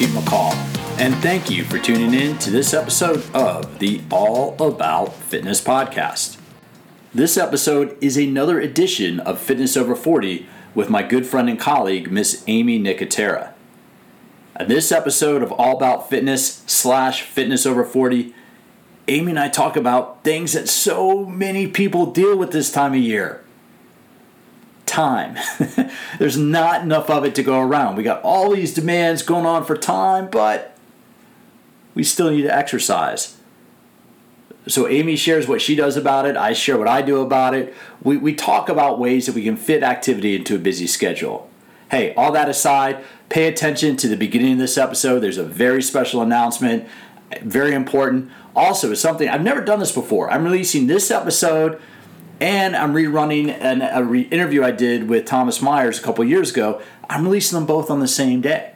Pete McCall, and thank you for tuning in to this episode of the All About Fitness podcast. This episode is another edition of Fitness Over 40 with my good friend and colleague, Miss Aimee Nicotera. In this episode of All About Fitness slash Fitness Over 40, Aimee and I talk about things that so many people deal with this time of year time. There's not enough of it to go around. We got all these demands going on for time, but we still need to exercise. So Aimee shares what she does about it. I share what I do about it. We, we talk about ways that we can fit activity into a busy schedule. Hey, all that aside, pay attention to the beginning of this episode. There's a very special announcement, very important. Also, it's something I've never done this before. I'm releasing this episode and I'm rerunning an a re- interview I did with Thomas Myers a couple years ago. I'm releasing them both on the same day.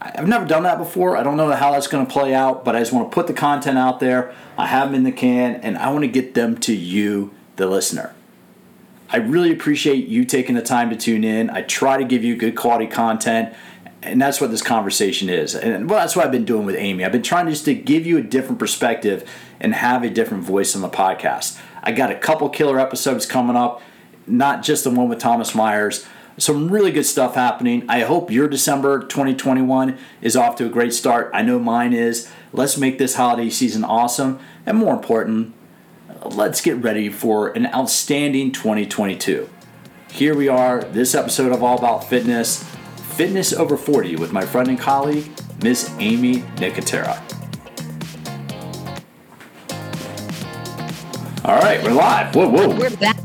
I've never done that before. I don't know how that's going to play out, but I just want to put the content out there. I have them in the can, and I want to get them to you, the listener. I really appreciate you taking the time to tune in. I try to give you good quality content, and that's what this conversation is. And well, that's what I've been doing with Aimee. I've been trying just to give you a different perspective and have a different voice on the podcast. I got a couple killer episodes coming up, not just the one with Thomas Myers. Some really good stuff happening. I hope your December 2021 is off to a great start. I know mine is. Let's make this holiday season awesome. And more important, let's get ready for an outstanding 2022. Here we are, this episode of All About Fitness, Fitness Over 40 with my friend and colleague, Miss Aimee Nicotera. All right, we're live. Whoa, whoa. We're back.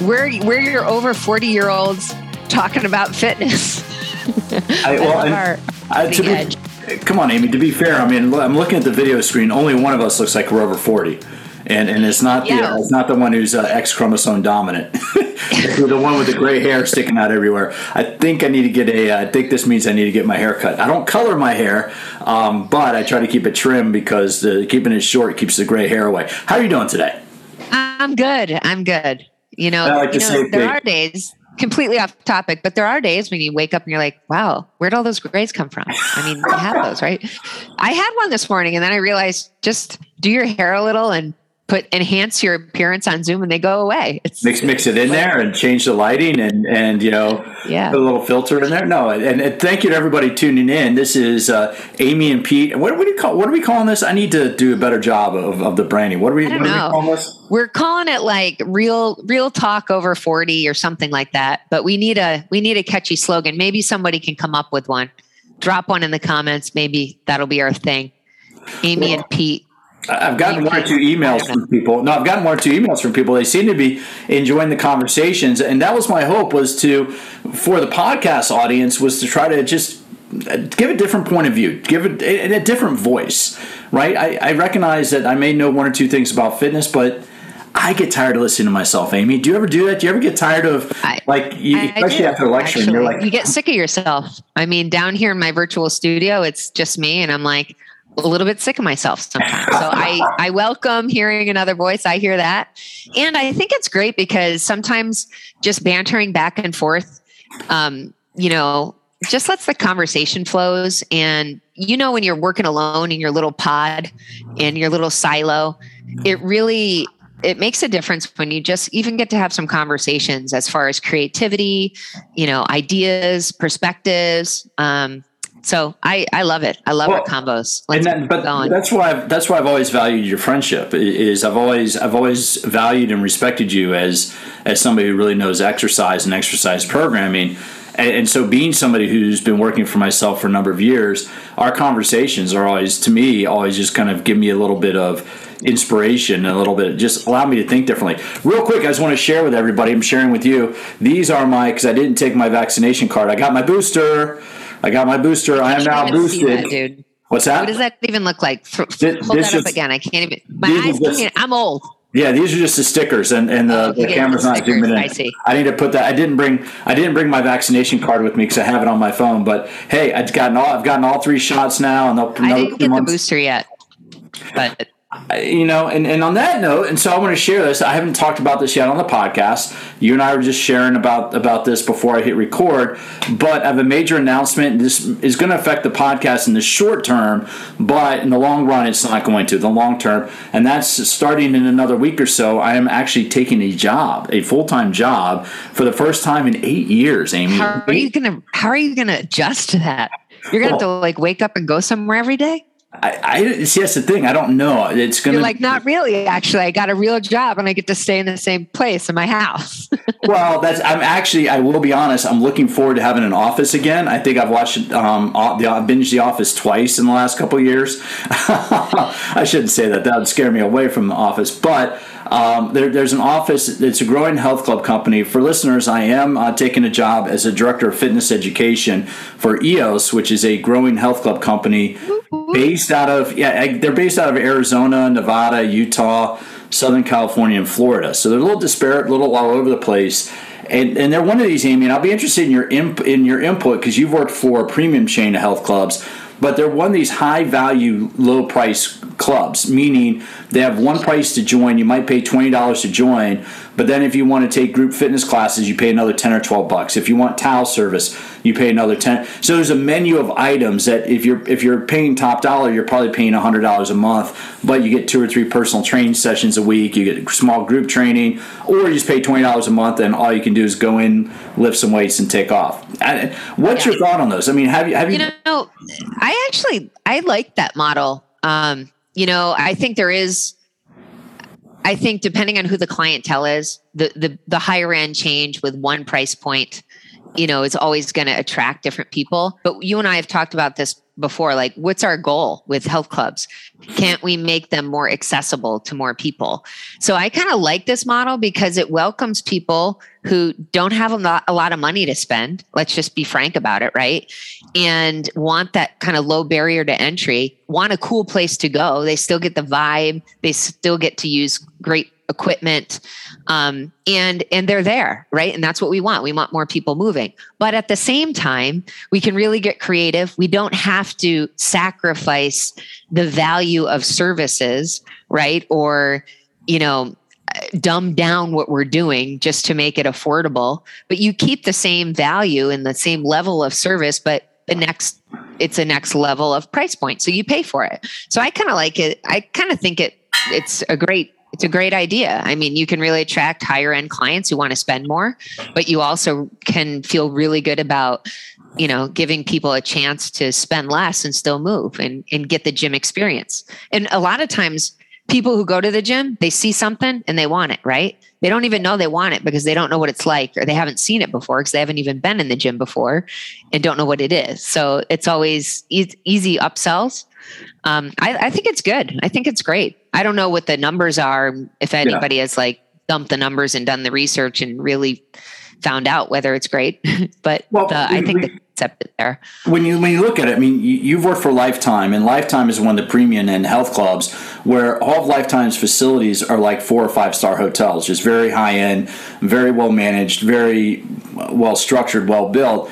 We're we're your over forty year olds talking about fitness. I, well, and, I- to edge. be, come on, Aimee. To be fair, I mean, I'm looking at the video screen. Only one of us looks like we're over 40, and and it's not the it's not the one who's uh, X chromosome dominant. The one with the gray hair sticking out everywhere. I think I need to get a. I think this means I need to get my hair cut. I don't color my hair, um, but I try to keep it trim because uh, keeping it short keeps the gray hair away. How are you doing today? I'm good. I'm good. You know, like you know there thing. are days completely off topic, but there are days when you wake up and you're like, wow, where'd all those grays come from? I mean, we have those, right? I had one this morning and then I realized just do your hair a little and put enhance your appearance on Zoom and they go away. It's Mix mix it in there and change the lighting and and you know Yeah. put a little filter in there. No, and, and thank you to everybody tuning in. This is uh, Aimee and Pete. What, what do you call? What are we calling this? I need to do a better job of, of the branding. What are we? What are we calling this? We're calling it like real real talk over 40 or something like that. But we need a we need a catchy slogan. Maybe somebody can come up with one. Drop one in the comments. Maybe that'll be our thing. Aimee and Pete. I've gotten one or two emails from people. No, I've gotten one or two emails from people. They seem to be enjoying the conversations, and that was my hope was to for the podcast audience was to try to just uh, give a different point of view, give it a, a different voice. Right? I, I recognize that I may know one or two things about fitness, but I get tired of listening to myself, Aimee. Do you ever do that? Do you ever get tired of like, you, I especially do, after lecturing, you're like, you get sick of yourself. I mean, down here in my virtual studio, it's just me, and I'm like a little bit sick of myself sometimes. So I I welcome hearing another voice. I hear that, and I think it's great because sometimes just bantering back and forth, um, you know, just lets the conversation flows. And you know, when you're working alone in your little pod, in your little silo, it really it makes a difference when you just even get to have some conversations as far as creativity, you know, ideas, perspectives. Um, so I, I love it. I love Well, our combos. Let's that, but going. that's why I've, that's why I've always valued your friendship. Is I've always I've always valued and respected you as as somebody who really knows exercise and exercise programming. And, and so, being somebody who's been working for myself for a number of years, our conversations are always, to me, always just kind of give me a little bit of inspiration a little bit, just allow me to think differently. Real quick, I just want to share with everybody. I'm sharing with you. These are my because I didn't take my vaccination card. I got my booster. I got my booster. I am now boosted. dude. What's that? What does that even look like? Th- Hold this that up is- again. I can't even. My eyes can't. I'm old. Yeah, these are just the stickers, and, and the, Oh, the camera's the not zooming in. I see. I need to put that. I didn't bring. I didn't bring my vaccination card with me because I have it on my phone. But hey, I've gotten all. I've gotten all three shots now, and they'll- I didn't get the booster yet, but you know, and, and on that note, and so I want to share this. I haven't talked about this yet on the podcast. You and I were just sharing about about this before I hit record. But I have a major announcement. This is going to affect the podcast in the short term, but in the long run, it's not going to. The long term, and that's starting in another week or so. I am actually taking a job, a full time job, for the first time in eight years. Aimee, how are you gonna? How are you gonna adjust to that? You're gonna have to like wake up and go somewhere every day. I, I see. That's the thing. I don't know. It's going You're like, not really. Actually, I got a real job and I get to stay in the same place in my house. well, that's. I'm actually. I will be honest. I'm looking forward to having an office again. I think I've watched um the I've binged The Office twice in the last couple of years. I shouldn't say that. That would scare me away from The Office. But um, there, there's an office. It's a growing health club company. For listeners, I am uh, taking a job as a director of fitness education for EOS, which is a growing health club company based out of yeah. They're based out of Arizona, Nevada, Utah. Southern California and Florida. So they're a little disparate, a little all over the place. And, and they're one of these, Aimee, and I'll be interested in your imp, in your input because you've worked for a premium chain of health clubs, but they're one of these high value, low price clubs, meaning they have one price to join. You might pay twenty dollars to join, but then if you want to take group fitness classes, you pay another ten or twelve bucks. If you want towel service, you pay another ten. So there's a menu of items that if you're if you're paying top dollar, you're probably paying hundred dollars a month, but you get two or three personal training sessions a week. You get small group training, or you just pay twenty dollars a month, and all you can do is go in, lift some weights, and take off. What's Yeah. your thought on those? I mean, have you have you? you know, I actually I like that model. Um, you know, I think there is. I think depending on who the clientele is, the the the higher end change with one price point, you know, is always going to attract different people. But you and I have talked about this before. Like, what's our goal with health clubs? Can't we make them more accessible to more people? So I kind of like this model because it welcomes people who don't have a lot, a lot of money to spend. Let's just be frank about it, right? And want that kind of low barrier to entry, want a cool place to go. They still get the vibe, they still get to use great equipment um, and and they're there right and that's what we want we want more people moving but at the same time we can really get creative we don't have to sacrifice the value of services right or you know dumb down what we're doing just to make it affordable but you keep the same value and the same level of service but the next it's a next level of price point so you pay for it so i kind of like it i kind of think it it's a great it's a great idea. I mean, you can really attract higher end clients who want to spend more, but you also can feel really good about, you know, giving people a chance to spend less and still move and, and get the gym experience. And a lot of times people who go to the gym, they see something and they want it, right? They don't even know they want it because they don't know what it's like or they haven't seen it before because they haven't even been in the gym before and don't know what it is. So it's always e- easy upsells. Um, I, I think it's good. I think it's great. I don't know what the numbers are. If anybody has like dumped the numbers and done the research and really found out whether it's great, but Well, the, I think accepted there. When you when you look at it, I mean, you, you've worked for Lifetime, and Lifetime is one of the premium and health clubs where all of Lifetime's facilities are like four or five star hotels, just very high end, very well managed, very well structured, well built.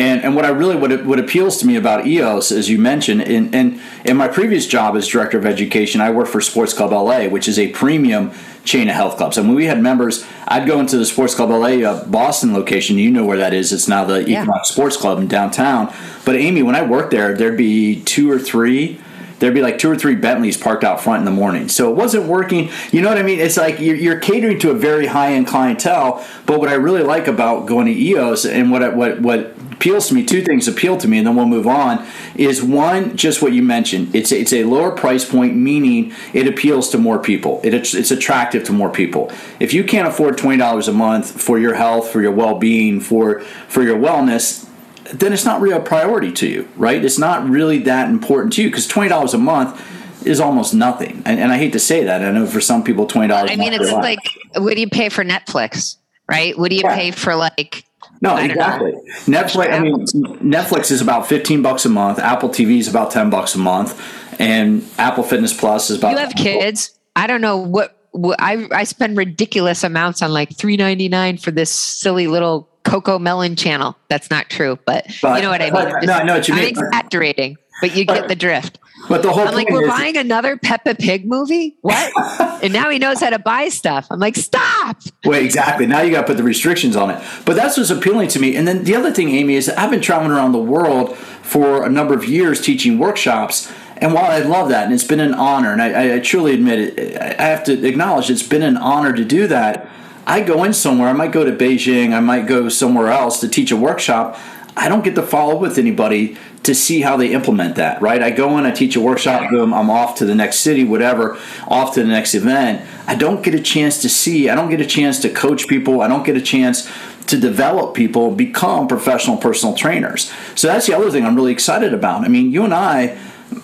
And, and what I really what, what appeals to me about EOS, as you mentioned, in, in in my previous job as director of education, I worked for Sports Club LA, which is a premium chain of health clubs. I mean, we had members. I'd go into the Sports Club LA uh, Boston location. You know where that is. It's now the yeah. Equinox Sports Club in downtown. But Aimee, when I worked there, there'd be two or three there'd be like two or three Bentleys parked out front in the morning. So it wasn't working. You know what I mean? It's like you're, you're catering to a very high end clientele. But what I really like about going to EOS and what what what appeals to me, two things appeal to me, and then we'll move on. Is one just what you mentioned? It's it's a lower price point, meaning it appeals to more people. It, it's it's attractive to more people. If you can't afford twenty dollars a month for your health, for your well being, for for your wellness, then it's not really a priority to you, right? It's not really that important to you because twenty dollars a month is almost nothing. And, and, I hate to say that. I know for some people, twenty dollars. I mean, it's like, what do you pay for Netflix, right? What do you yeah. pay for like? No, exactly. Netflix. I mean, Netflix is about fifteen bucks a month. Apple TV is about ten bucks a month, and Apple Fitness Plus is about. You have kids. I don't know what. what I I spend ridiculous amounts on like three ninety nine for this silly little CoComelon channel. That's not true, but, but you know what I mean. Just, no, I know what you I'm mean. exaggerating, but you get the drift. But the whole thing. I'm like, we're is, buying another Peppa Pig movie. What? and now he knows how to buy stuff. I'm like, stop. Wait, exactly. Now you got to put the restrictions on it. But that's what's appealing to me. And then the other thing, Aimee, is I've been traveling around the world for a number of years teaching workshops. And while I love that, and it's been an honor, and I, I truly admit it, I have to acknowledge it's been an honor to do that I go in somewhere, I might go to Beijing, I might go somewhere else to teach a workshop. I don't get to follow up with anybody to see how they implement that, right? I go in, I teach a workshop, boom, I'm off to the next city, whatever, off to the next event. I don't get a chance to see, I don't get a chance to coach people, I don't get a chance to develop people become professional personal trainers. So that's the other thing I'm really excited about. I mean, you and I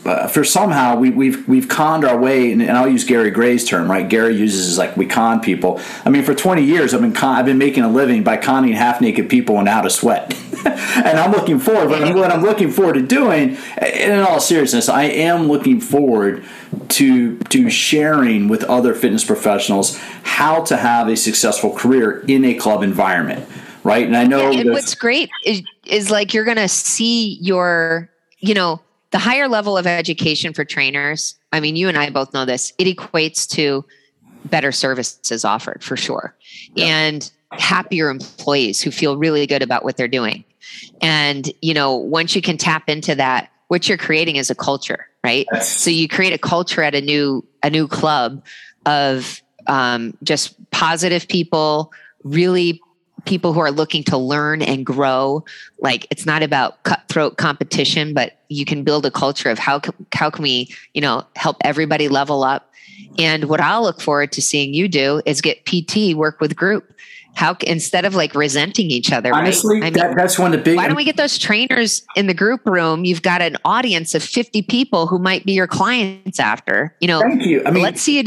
uh, for somehow we, we've we've conned our way, and, and, I'll use Gary Gray's term, right? Gary uses like we con people. I mean, for 20 years, I've been con- I've been making a living by conning half naked people and out of sweat, and I'm looking forward. But what I'm looking forward to doing, in all seriousness, I am looking forward to to sharing with other fitness professionals how to have a successful career in a club environment, right? And I know and what's great is, is like you're going to see your you know the higher level of education for trainers, I mean, you and I both know this, it equates to better services offered for sure. Yeah. And happier employees who feel really good about what they're doing. And, you know, once you can tap into that, what you're creating is a culture, right? So you create a culture at a new a new club of um, just positive people, really people who are looking to learn and grow like it's not about cutthroat competition but you can build a culture of how can, how can we you know help everybody level up. And what i'll look forward to seeing you do is get pt work with group. How instead of like resenting each other honestly right? I mean, that, that's one of the big why don't we get those trainers in the group room? You've got an audience of 50 people who might be your clients after you know? Thank you. I mean let's see you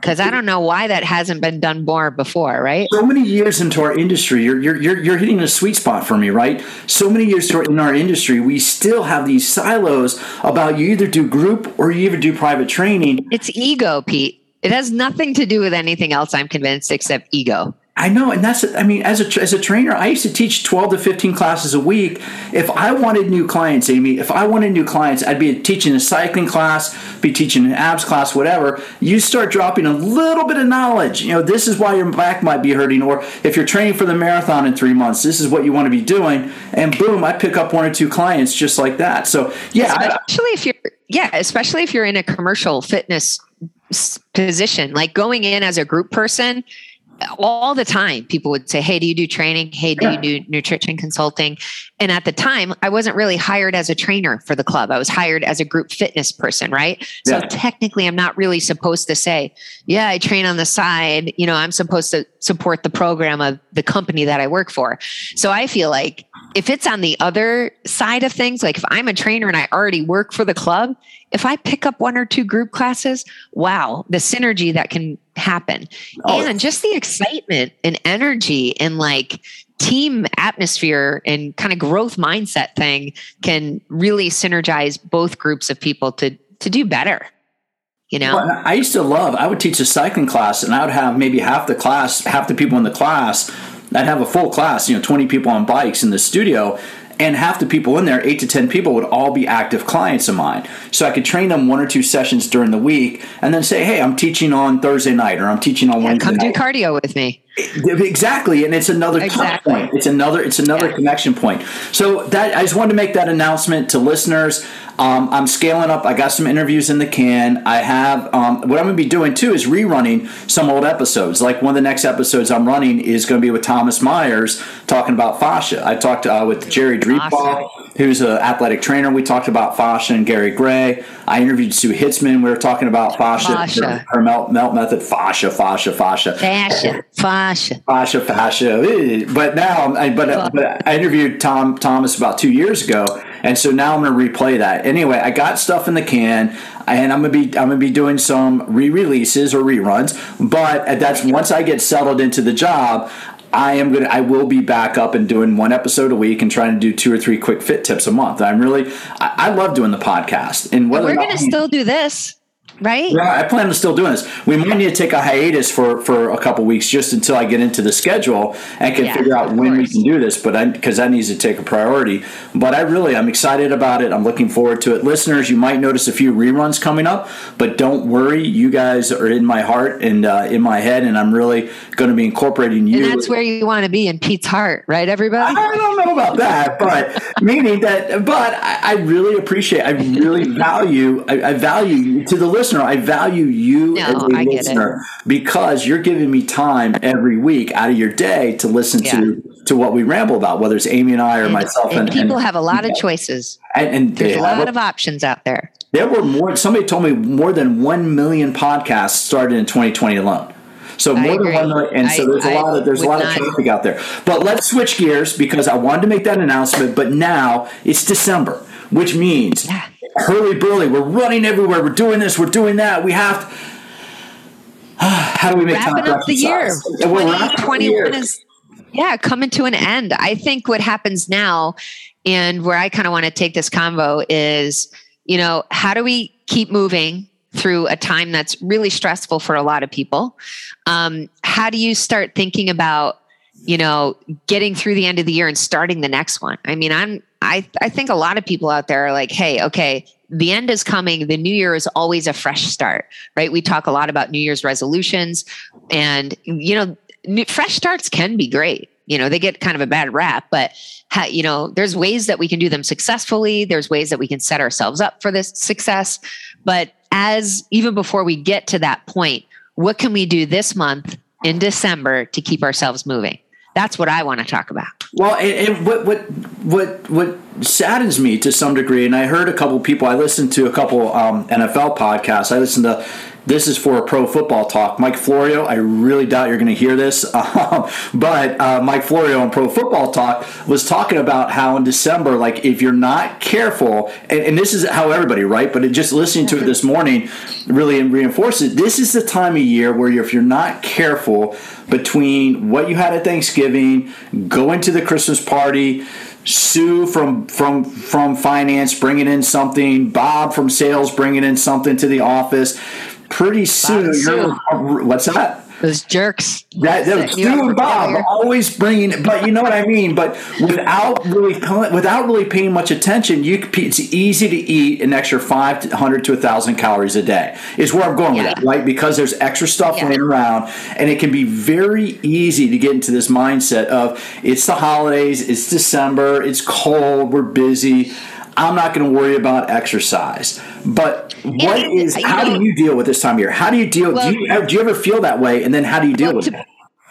because I don't know why that hasn't been done more before, right? So many years into our industry, you're you're you're, you're hitting a sweet spot for me, right? So many years in our industry, we still have these silos about you either do group or you either do private training. It's ego, Pete. It has nothing to do with anything else. I'm convinced, except ego. I know, and that's I mean, as a as a trainer, I used to teach twelve to fifteen classes a week. If I wanted new clients, Aimee, if I wanted new clients, I'd be teaching a cycling class, be teaching an abs class, whatever. You start dropping a little bit of knowledge. You know, this is why your back might be hurting, or if you're training for the marathon in three months, this is what you want to be doing. And boom, I pick up one or two clients just like that. So yeah, especially if you're yeah, especially if you're in a commercial fitness position, like going in as a group person all the time people would say hey do you do training? Hey do you do nutrition consulting? And at the time i wasn't really hired as a trainer for the club. I was hired as a group fitness person right? So technically i'm not really supposed to say yeah i train on the side. You know i'm supposed to support the program of the company that I work for. So I feel like if it's on the other side of things, like if I'm a trainer and I already work for the club, if I pick up one or two group classes, wow, the synergy that can happen. Oh. And just the excitement and energy and like team atmosphere and kind of growth mindset thing can really synergize both groups of people to to do better you know well, i used to love i would teach a cycling class and i would have maybe half the class half the people in the class i'd have a full class you know 20 people on bikes in the studio and half the people in there, eight to 10 people, would all be active clients of mine. So I could train them one or two sessions during the week and then say, hey, I'm teaching on Thursday night or I'm teaching on yeah, Wednesday come night. do cardio with me. Exactly, and it's another exactly. point. It's another it's another yeah. connection point. So that I just wanted to make that announcement to listeners. Um, I'm scaling up. I got some interviews in the can. I have um, what I'm going to be doing too is rerunning some old episodes. Like one of the next episodes I'm running is going to be with Thomas Myers talking about fascia. I talked uh, with Jerry Dreepaw, who's an athletic trainer. We talked about fascia and Gary Gray. I interviewed Sue Hitzmann. We were talking about fascia, fascia. Her, her, melt, melt method, fascia, fascia, fascia, fascia, fascia, fascia, fascia. But now, um, I, but, uh, but I interviewed Tom Thomas about two years ago and so now I'm going to replay that. Anyway, I got stuff in the can, and I'm going to be I'm going to be doing some re-releases or reruns. But uh, that's once I get settled into the job. I am to, I will be back up and doing one episode a week and trying to do two or three quick fit tips a month. I'm really, I, I love doing the podcast. And whether we're going to still do this right? Yeah, I plan on still doing this. We might need to take a hiatus for for a couple weeks just until I get into the schedule and can yeah, figure out when course. we can do this. But because that needs to take a priority. But I really I'm excited about it. I'm looking forward to it. Listeners, you might notice a few reruns coming up, but don't worry. You guys are in my heart and uh, in my head, and I'm really going to be incorporating you. And that's where you want to be in Pete's heart, right? Everybody. I don't know about that, but meaning that. But I, I, really appreciate. I really value. I, I value to the listeners listener, I value you no, as a I listener because you're giving me time every week out of your day to listen yeah. to to what we ramble about, whether it's Aimee and I or and, myself. And, and people and, have a lot of choices. And, and there's a lot of options out there. There were more. Somebody told me more than one million podcasts started in 2020 alone. So more than one million, and so there's I, a lot of there's a lot not. of traffic out there. But let's switch gears because I wanted to make that announcement. But now it's December, which means yeah hurly burly. We're running everywhere. We're doing this. We're doing that. We have. To, how do we make wrapping time up the year? 2021 is yeah coming to an end. I think what happens now, and where I kind of want to take this convo is, you know, how do we keep moving through a time that's really stressful for a lot of people? Um, how do you start thinking about you know, getting through the end of the year and starting the next one. I mean, I'm I I think a lot of people out there are like, "Hey, okay, the end is coming. The new year is always a fresh start." Right? We talk a lot about New Year's resolutions and you know, new, fresh starts can be great. You know, they get kind of a bad rap, but ha, you know, there's ways that we can do them successfully. There's ways that we can set ourselves up for this success. But as even before we get to that point, what can we do this month in December to keep ourselves moving? That's what I want to talk about. Well, and, and, what what what what saddens me to some degree, and I heard a couple people. I listened to a couple um, NFL podcasts. I listened to this is for a pro football talk. Mike Florio, I really doubt you're going to hear this, um, but uh, Mike Florio on Pro Football Talk was talking about how in December, like if you're not careful, and, and this is how everybody, right? But it, just listening to it this morning really reinforces. This is the time of year where you're, if you're not careful between what you had at Thanksgiving, going to the Christmas party, Sue from from from finance bringing in something, Bob from sales bringing in something to the office pretty soon, you're what's that? Those jerks. That, that Stu and Bob always bringing it, but you know what I mean. But without really without really paying much attention, you it's easy to eat an extra five hundred to a thousand calories a day. Is where I'm going yeah. with that, right? Because there's extra stuff yeah. laying around, and it can be very easy to get into this mindset of it's the holidays, it's December, it's cold, we're busy. I'm not going to worry about exercise. But what is? How know, do you deal with this time of year? How do you deal? Well, do, you, do you ever feel that way? And then how do you deal well, with to, it?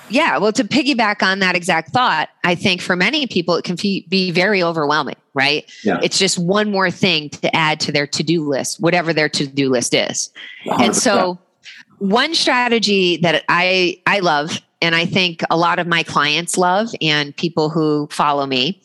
Yeah, well, to piggyback on that exact thought, I think for many people it can be, be very overwhelming, right? Yeah. It's just one more thing to add to their to do list, whatever their to do list is. 100%. And so, one strategy that I I love and I think a lot of my clients love and people who follow me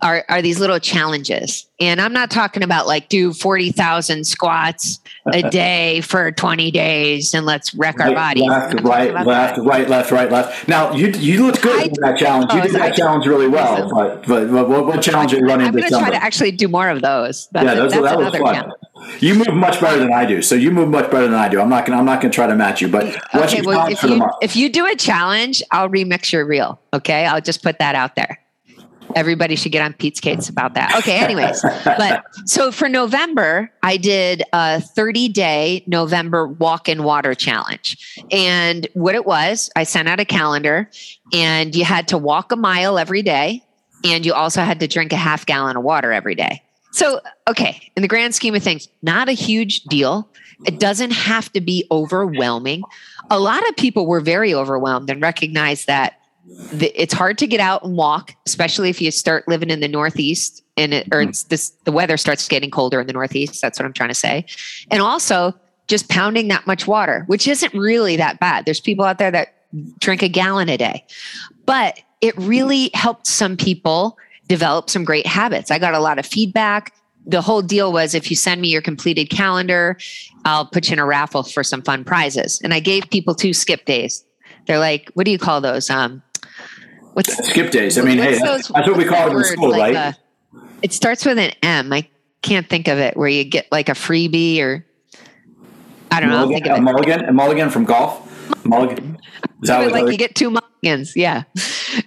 are, are these little challenges. And I'm not talking about like do 40,000 squats a uh-uh. day for 20 days and let's wreck our bodies. Left, right, left, that. right, left, right, left. Now you you look good in that challenge. You did that I, challenge really well. But, but, what, what challenge are you running? I'm going to try to actually do more of those. That's yeah, those, that was fun. Challenge. You move much better than I do. So you move much better than I do. I'm not gonna I'm not gonna try to match you. But okay, well, if you if you do a challenge, I'll remix your reel. Okay, I'll just put that out there. Everybody should get on Pete's case about that. Okay, anyways, but so for November, I did a 30 day November walk in water challenge. And what it was, I sent out a calendar and you had to walk a mile every day. And you also had to drink a half gallon of water every day. So, okay, in the grand scheme of things, not a huge deal. It doesn't have to be overwhelming. A lot of people were very overwhelmed and recognized that it's hard to get out and walk, especially if you start living in the Northeast and it, or it's this, the weather starts getting colder in the Northeast. That's what I'm trying to say. And also just pounding that much water, which isn't really that bad. There's people out there that drink a gallon a day, but it really helped some people develop some great habits. I got a lot of feedback. The whole deal was if you send me your completed calendar, I'll put you in a raffle for some fun prizes. And I gave people two skip days. They're like, what do you call those? Um, what's skip days? I mean, hey, those, that's what we call it in school, like right? A, it starts with an M. I can't think of it where you get like a freebie or I don't mulligan, know. Think of a it. mulligan, a mulligan from golf. Mulligan. Is that like you get two mulligans? Yeah.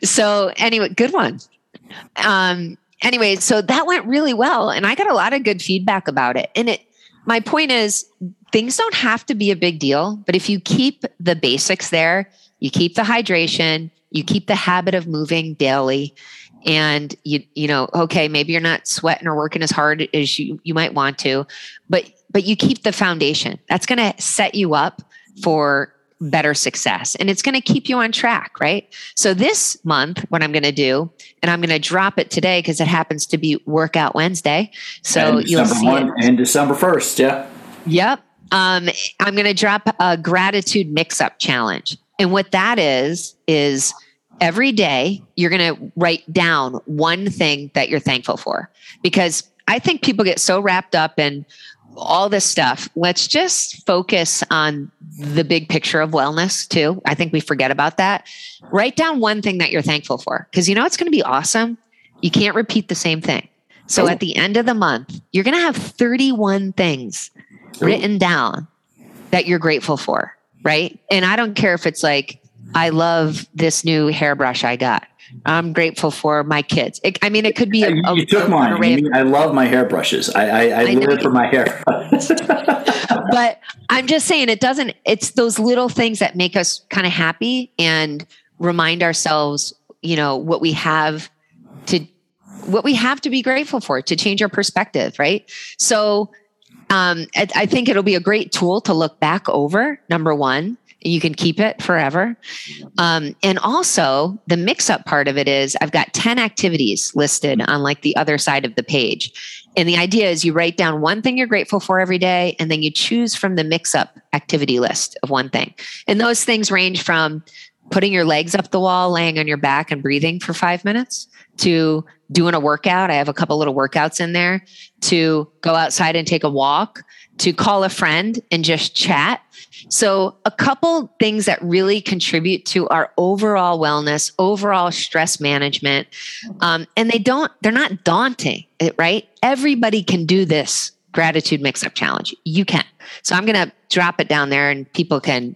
So anyway, good one um, anyway, so that went really well. And I got a lot of good feedback about it. And it, my point is, things don't have to be a big deal, but if you keep the basics there, you keep the hydration, you keep the habit of moving daily, and you you know, okay, maybe you're not sweating or working as hard as you you might want to, but but you keep the foundation. That's going to set you up for better success and it's going to keep you on track, right? So this month, what I'm going to do, and I'm going to drop it today because it happens to be Workout Wednesday. So and you'll see it. And December 1st, yeah. Yep. Um, I'm going to drop a gratitude mix up challenge. And what that is, is every day you're going to write down one thing that you're thankful for. Because I think people get so wrapped up in, all this stuff. Let's just focus on the big picture of wellness too. I think we forget about that. Write down one thing that you're thankful for because you know it's going to be awesome. You can't repeat the same thing. So at the end of the month, you're going to have 31 things written down that you're grateful for, right? And I don't care if it's like, I love this new hairbrush I got. I'm grateful for my kids. It, I mean, it could be. A, you a, took mine. I, mean, I love my hairbrushes. I I, I, I live for my hair. but I'm just saying, it doesn't. It's those little things that make us kind of happy and remind ourselves, you know, what we have to, what we have to be grateful for to change our perspective, right? So, um, I, I think it'll be a great tool to look back over. Number one, you can keep it forever. Um, and also, the mix up part of it is I've got 10 activities listed on like the other side of the page. And the idea is you write down one thing you're grateful for every day, and then you choose from the mix up activity list of one thing. And those things range from putting your legs up the wall, laying on your back, and breathing for five minutes to doing a workout. I have a couple little workouts in there to go outside and take a walk, to call a friend and just chat so, a couple things that really contribute to our overall wellness, overall stress management, um, and they don't, they're not daunting, right? Everybody can do this gratitude mix up challenge. You can. So, I'm going to drop it down there and people can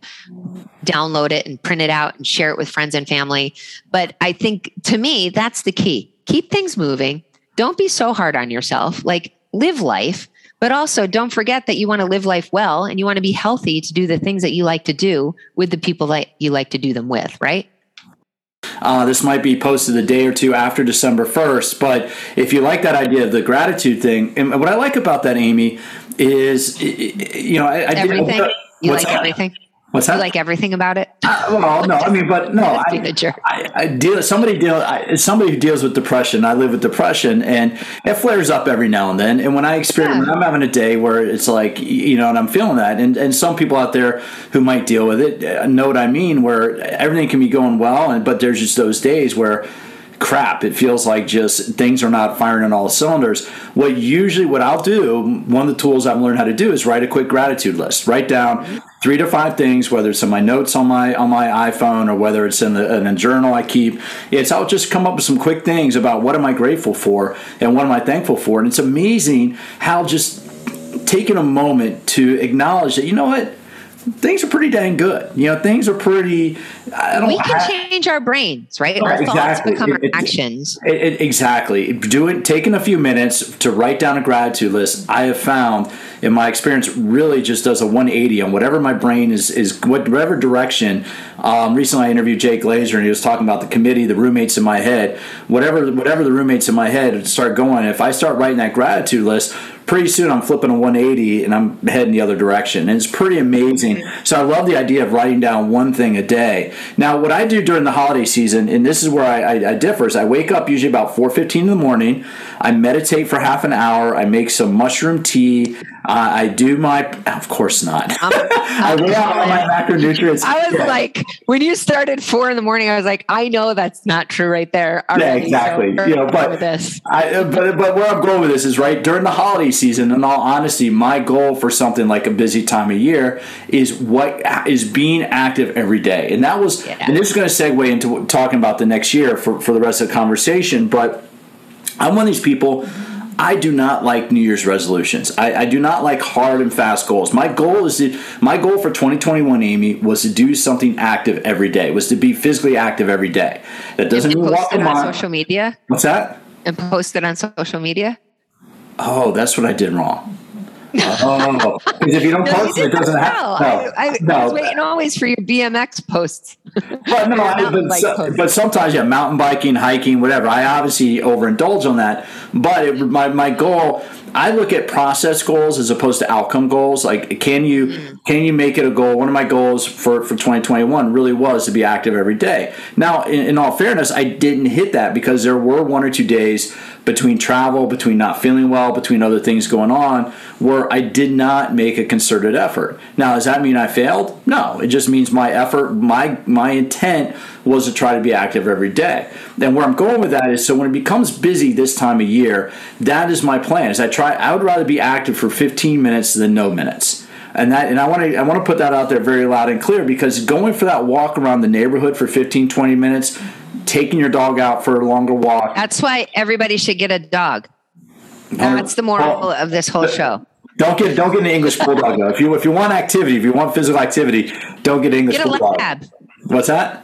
download it and print it out and share it with friends and family. But I think to me, that's the key. Keep things moving. Don't be so hard on yourself. Like, live life but also, don't forget that you want to live life well and you want to be healthy to do the things that you like to do with the people that you like to do them with, right? Uh, this might be posted a day or two after December 1st, but if you like that idea of the gratitude thing, and what I like about that, Aimee, is, you know, I, I everything. Did, you like that? everything? What's that? You like everything about it? Well, no, I mean, but no, I. I, I deal. Somebody deal. I, somebody who deals with depression. I live with depression, and it flares up every now and then. And when I experience, Yeah. when I'm having a day where it's like, you know, and I'm feeling that, and and some people out there who might deal with it uh, know what I mean, where everything can be going well, and but there's just those days where crap. It feels like just things are not firing on all cylinders. What usually what i'll do one of the tools i've learned how to do is write a quick gratitude list. Write down three to five things whether it's in my notes on my on my iphone or whether it's in, the, in a journal i keep. It's i'll just come up with some quick things about what am i grateful for and what am i thankful for. And it's amazing how just taking a moment to acknowledge that you know what things are pretty dang good you know things are pretty i don't We can ha- change our brains, right? Right, Our thoughts exactly. become our It- it- actions. It, it, exactly. Doing taking a few minutes to write down a gratitude list, I have found in my experience really just does a 180 on whatever my brain is is whatever direction. Um, recently, I interviewed Jake Glazer and he was talking about the committee, the roommates in my head, whatever whatever the roommates in my head start going. If I start writing that gratitude list, pretty soon I'm flipping a 180 and I'm heading the other direction. And it's pretty amazing. So I love the idea of writing down one thing a day. Now, what I do during the holiday season, and this is where I, I, I differ, is I wake up usually about 4.15 in the morning. I meditate for half an hour. I make some mushroom tea. Uh, I do my, of course not. I lay out all my macronutrients. I was Yeah. like, when you started four in the morning, I was like, I know that's not true right there. Yeah, already, so exactly. we're You know, but this. I, but but where I'm going with this is right during the holiday season. In all honesty, my goal for something like a busy time of year is what is being active every day, and that was. Yeah. And this is going to segue into talking about the next year for for the rest of the conversation, but. I'm one of these people. I do not like New Year's resolutions. I, I do not like hard and fast goals. My goal is to, my goal for 2021, Aimee, was to do something active every day. Was to be physically active every day. That doesn't mean walk a it on mile. social media What's that? and post it on social media. Oh, that's what I did wrong. Oh, because if you don't No, post it, it doesn't happen. I, I, I was waiting always for your BMX posts. But no, I, but, so- posts. but sometimes yeah, mountain biking, hiking, whatever. I obviously overindulge on that. But it, my my goal, I look at process goals as opposed to outcome goals. Like, can you Mm. can you make it a goal? One of my goals for for 2021 really was to be active every day. Now, in, in all fairness, I didn't hit that because there were one or two days between travel, between not feeling well, between other things going on, where I did not make a concerted effort. Now, does that mean I failed? No, it just means my effort, my my intent was to try to be active every day. And where I'm going with that is so when it becomes busy this time of year, that is my plan. Is I try I would rather be active for 15 minutes than no minutes. And that and I want to I want to put that out there very loud and clear because going for that walk around the neighborhood for 15 20 minutes, taking your dog out for a longer walk, That's why everybody should get a dog. That's the moral of this whole show. Don't get don't get an English bulldog though. If you if you want activity, if you want physical activity, don't get an English Get a bulldog. lab. What's that?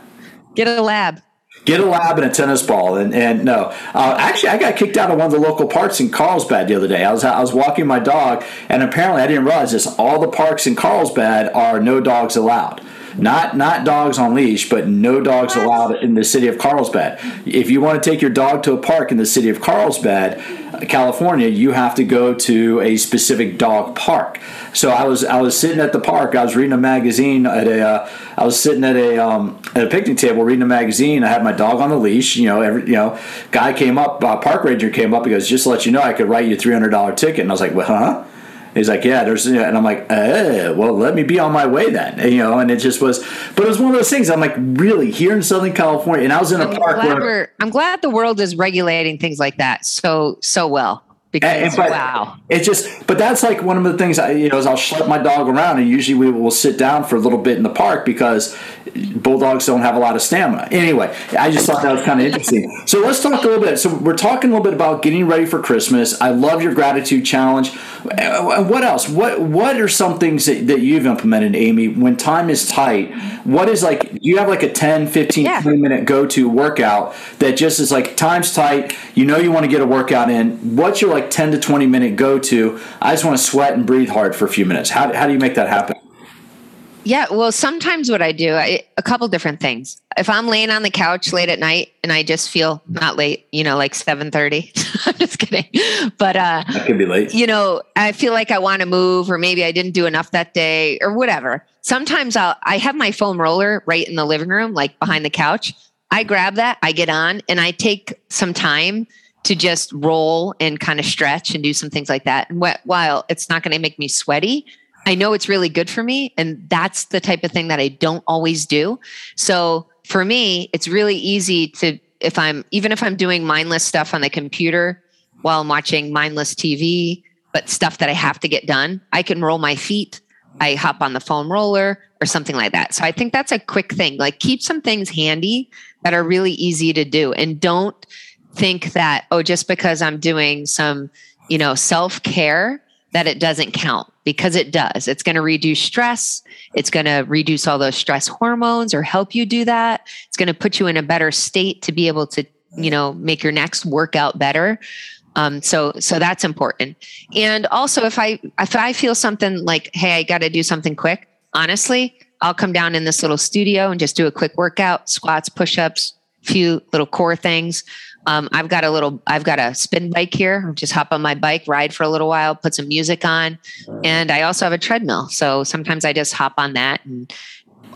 Get a lab. Get a lab and a tennis ball. And and no, uh, actually, I got kicked out of one of the local parks in Carlsbad the other day. I was I was walking my dog, and apparently I didn't realize this. All the parks in Carlsbad are no dogs allowed. Not not dogs on leash, but no dogs allowed in the city of Carlsbad. If you want to take your dog to a park in the city of Carlsbad, California, you have to go to a specific dog park. So I was I was sitting at the park. I was reading a magazine at a. Uh, I was sitting at a um, at a picnic table reading a magazine. I had my dog on the leash. You know, every you know, guy came up, uh, park ranger came up. He goes, "Just to let you know, I could write you a three hundred dollar ticket." And I was like, "Well, huh?" He's like, yeah, there's, and I'm like, uh, well, let me be on my way then, and, you know. And it just was, but it was one of those things. I'm like, really, here in Southern California, and I was in a I'm park. Glad where, I'm glad the world is regulating things like that so so well. Because And- but wow. It just, but that's like one of the things I, you know, is I'll schlep my dog around, and usually we will sit down for a little bit in the park because bulldogs don't have a lot of stamina. Anyway, I just thought that was kind of interesting. So let's talk a little bit. So we're talking a little bit about getting ready for Christmas. I love your gratitude challenge. Uh, What else? What What are some things that, that you've implemented, Aimee? When time is tight, what is like? You have like a 10, 15, Yeah. 20 minute go to workout that just is like time's tight. You know you want to get a workout in. What's your like 10 to 20 minute go to? I just want to sweat and breathe hard for a few minutes. How, how do you make that happen? Yeah, well, sometimes what I do, I, a couple different things. If I'm laying on the couch late at night and I just feel not late, you know, like 7:30. I'm just kidding. But uh That could be late. you know, I feel like I want to move or maybe I didn't do enough that day or whatever. Sometimes I'll I have my foam roller right in the living room, like behind the couch. I grab that, I get on and I take some time to just roll and kind of stretch and do some things like that. And while it's not going to make me sweaty, I know it's really good for me. And that's the type of thing that I don't always do. So for me, it's really easy to, if I'm, even if I'm doing mindless stuff on the computer while I'm watching mindless TV, but stuff that I have to get done, I can roll my feet. I hop on the foam roller or something like that. So I think that's a quick thing. Like keep some things handy that are really easy to do and don't think that, oh, just because I'm doing some, you know, self care, that it doesn't count because it does. It's going to reduce stress. It's going to reduce all those stress hormones or help you do that. It's going to put you in a better state to be able to, you know, make your next workout better. Um, so, so that's important. And also, if I if I feel something like, hey, I got to do something quick, honestly, I'll come down in this little studio and just do a quick workout, squats, push-ups, few little core things. Um, I've got a little, I've got a spin bike here. Just hop on my bike, ride for a little while, put some music on. And I also have a treadmill. So sometimes I just hop on that and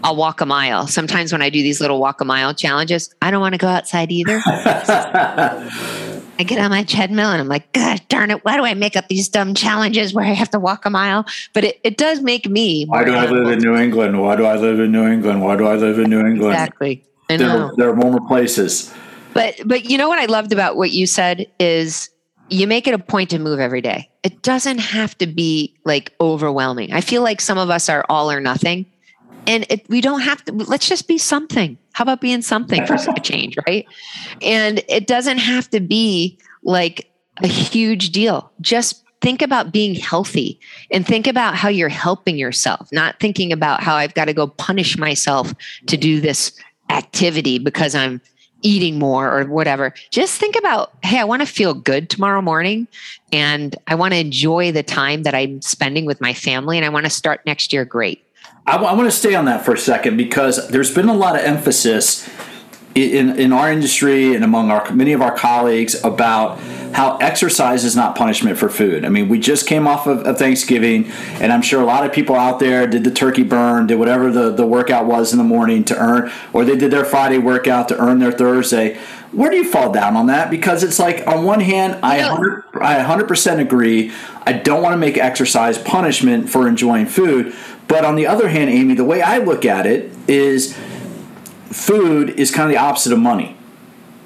I'll walk a mile. Sometimes when I do these little walk a mile challenges, I don't want to go outside either. I get on my treadmill and I'm like, God darn it, why do I make up these dumb challenges where I have to walk a mile? But it, it does make me. Why do I live in. New England? Why do I live in New England? Why do I live in New England? Exactly. I know. There, there are warmer places. But but you know what I loved about what you said is you make it a point to move every day. It doesn't have to be like overwhelming. I feel like some of us are all or nothing. And it, we don't have to let's just be something. How about being something for a change, right? And it doesn't have to be like a huge deal. Just think about being healthy and think about how you're helping yourself, not thinking about how I've got to go punish myself to do this activity because I'm eating more or whatever. Just think about, hey, I want to feel good tomorrow morning and I want to enjoy the time that I'm spending with my family and I want to start next year great. I, want to stay on that for a second because there's been a lot of emphasis in, in our industry and among our many of our colleagues about how exercise is not punishment for food. I mean, we just came off of, of Thanksgiving, and I'm sure a lot of people out there did the turkey burn, did whatever the, the workout was in the morning to earn, or they did their Friday workout to earn their Thursday. Where do you fall down on that? Because it's like, on one hand, I 100, I 100% agree. I don't want to make exercise punishment for enjoying food. But on the other hand, Aimee, the way I look at it is food is kind of the opposite of money.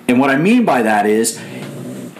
And what I mean by that is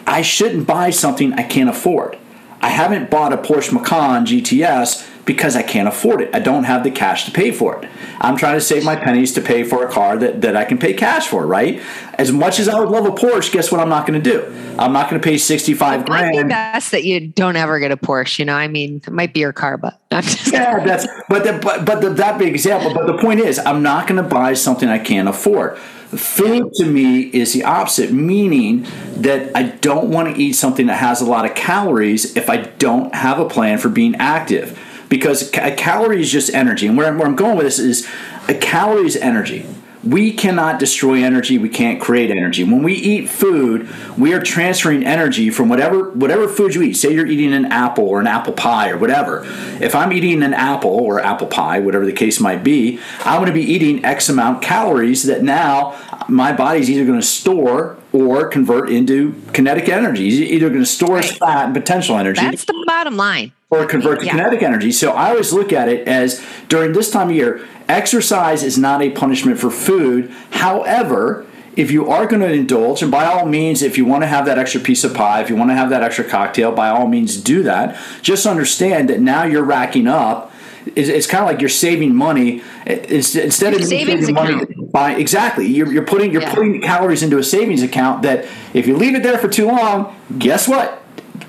I shouldn't buy something I can't afford. I haven't bought a Porsche Macan GTS because I can't afford it. I don't have the cash to pay for it. I'm trying to save my pennies to pay for a car that, that I can pay cash for, right? As much as I would love a Porsche, guess what I'm not going to do? I'm not going to pay 65 It might be grand. best that you don't ever get a Porsche. You know, I mean, it might be your car, but I'm just Yeah, that's but the, but but the, that big example. But the point is, I'm not going to buy something I can't afford. Food to me is the opposite, meaning that I don't want to eat something that has a lot of calories if I don't have a plan for being active. Because a calorie is just energy, and where, I'm- where I'm going with this is a calorie is energy. We cannot destroy energy. We can't create energy. When we eat food, we are transferring energy from whatever whatever food you eat. Say you're eating an apple or an apple pie or whatever. If I'm eating an apple or apple pie, whatever the case might be, I'm going to be eating X amount calories that now my body's either going to store or convert into kinetic energy. It's either going to store Right. fat and potential energy that's the bottom line. or convert to Yeah. kinetic energy. So I always look at it as during this time of year, exercise is not a punishment for food. However, if you are going to indulge, and by all means, if you want to have that extra piece of pie, if you want to have that extra cocktail, by all means do that. Just understand that now you're racking up. It's, it's kind of like you're saving money. Instead of saving money. By exactly, you're, you're putting you're Yeah. putting calories into a savings account that if you leave it there for too long, guess what?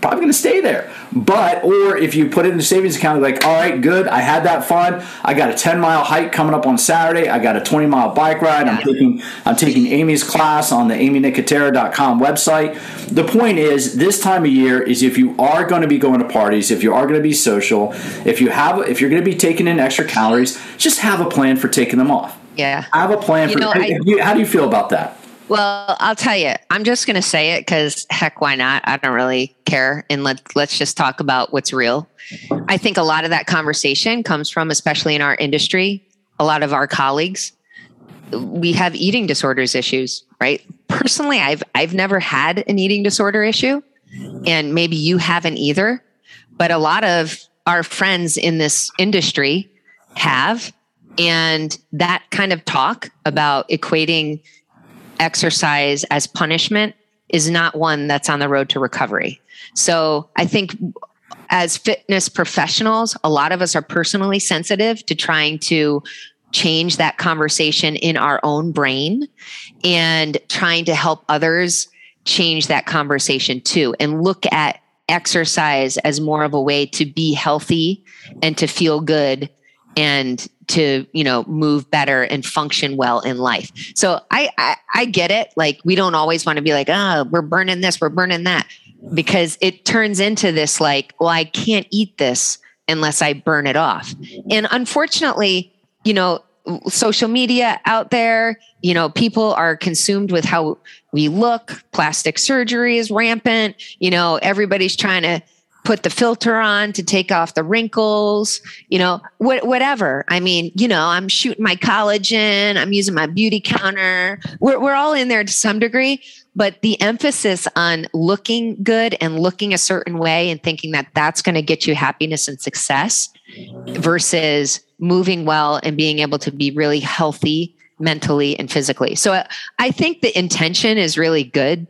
probably going to stay there. But or if you put it in the savings account, like, all right, good, I had that fun. I got a 10 mile hike coming up on Saturday. I got a 20 mile bike ride. I'm taking I'm taking Aimee's class on the aimeenicotera.com website. The point is, this time of year is if you are going to be going to parties, if you are going to be social, if you have if you're going to be taking in extra calories, just have a plan for taking them off. Yeah. I have a plan You for know, I- how do you feel about that? Well, I'll tell you, I'm just going to say it because heck, why not? I don't really care. And let, let's just talk about what's real. I think a lot of that conversation comes from, especially in our industry, a lot of our colleagues. We have eating disorders issues, right? Personally, I've I've never had an eating disorder issue, and maybe you haven't either. But a lot of our friends in this industry have, and that kind of talk about equating exercise as punishment is not one that's on the road to recovery. So I think as fitness professionals, a lot of us are personally sensitive to trying to change that conversation in our own brain and trying to help others change that conversation too and look at exercise as more of a way to be healthy and to feel good and to you know move better and function well in life. So I, I i get it. Like we don't always want to be like oh we're burning this we're burning that because it turns into this like well i can't eat this unless i burn it off. And unfortunately you know social media out there you know people are consumed with how we look plastic surgery is rampant you know everybody's trying to put the filter on to take off the wrinkles, you know, what, whatever. I mean, you know, I'm shooting my collagen, I'm using my beauty counter. We're, we're all in there to some degree, but the emphasis on looking good and looking a certain way and thinking that that's going to get you happiness and success versus moving well and being able to be really healthy mentally and physically. So uh, I think the intention is really good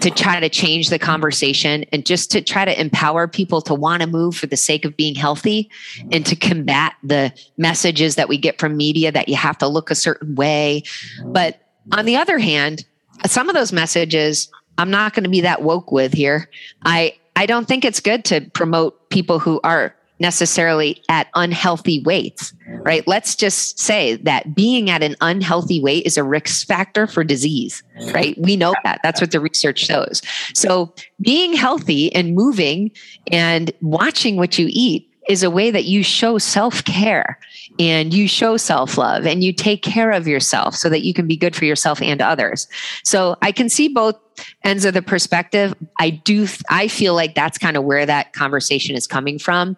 to try to change the conversation and just to try to empower people to want to move for the sake of being healthy and to combat the messages that we get from media that you have to look a certain way. But on the other hand, some of those messages I'm not going to be that woke with here. I I don't think it's good to promote people who are necessarily at unhealthy weights, right? Let's just say that being at an unhealthy weight is a risk factor for disease, right? We know that. That's what the research shows. So being healthy and moving and watching what you eat is a way that you show self care and you show self love and you take care of yourself so that you can be good for yourself and others. So I can see both ends of the perspective. I do, I feel like that's kind of where that conversation is coming from.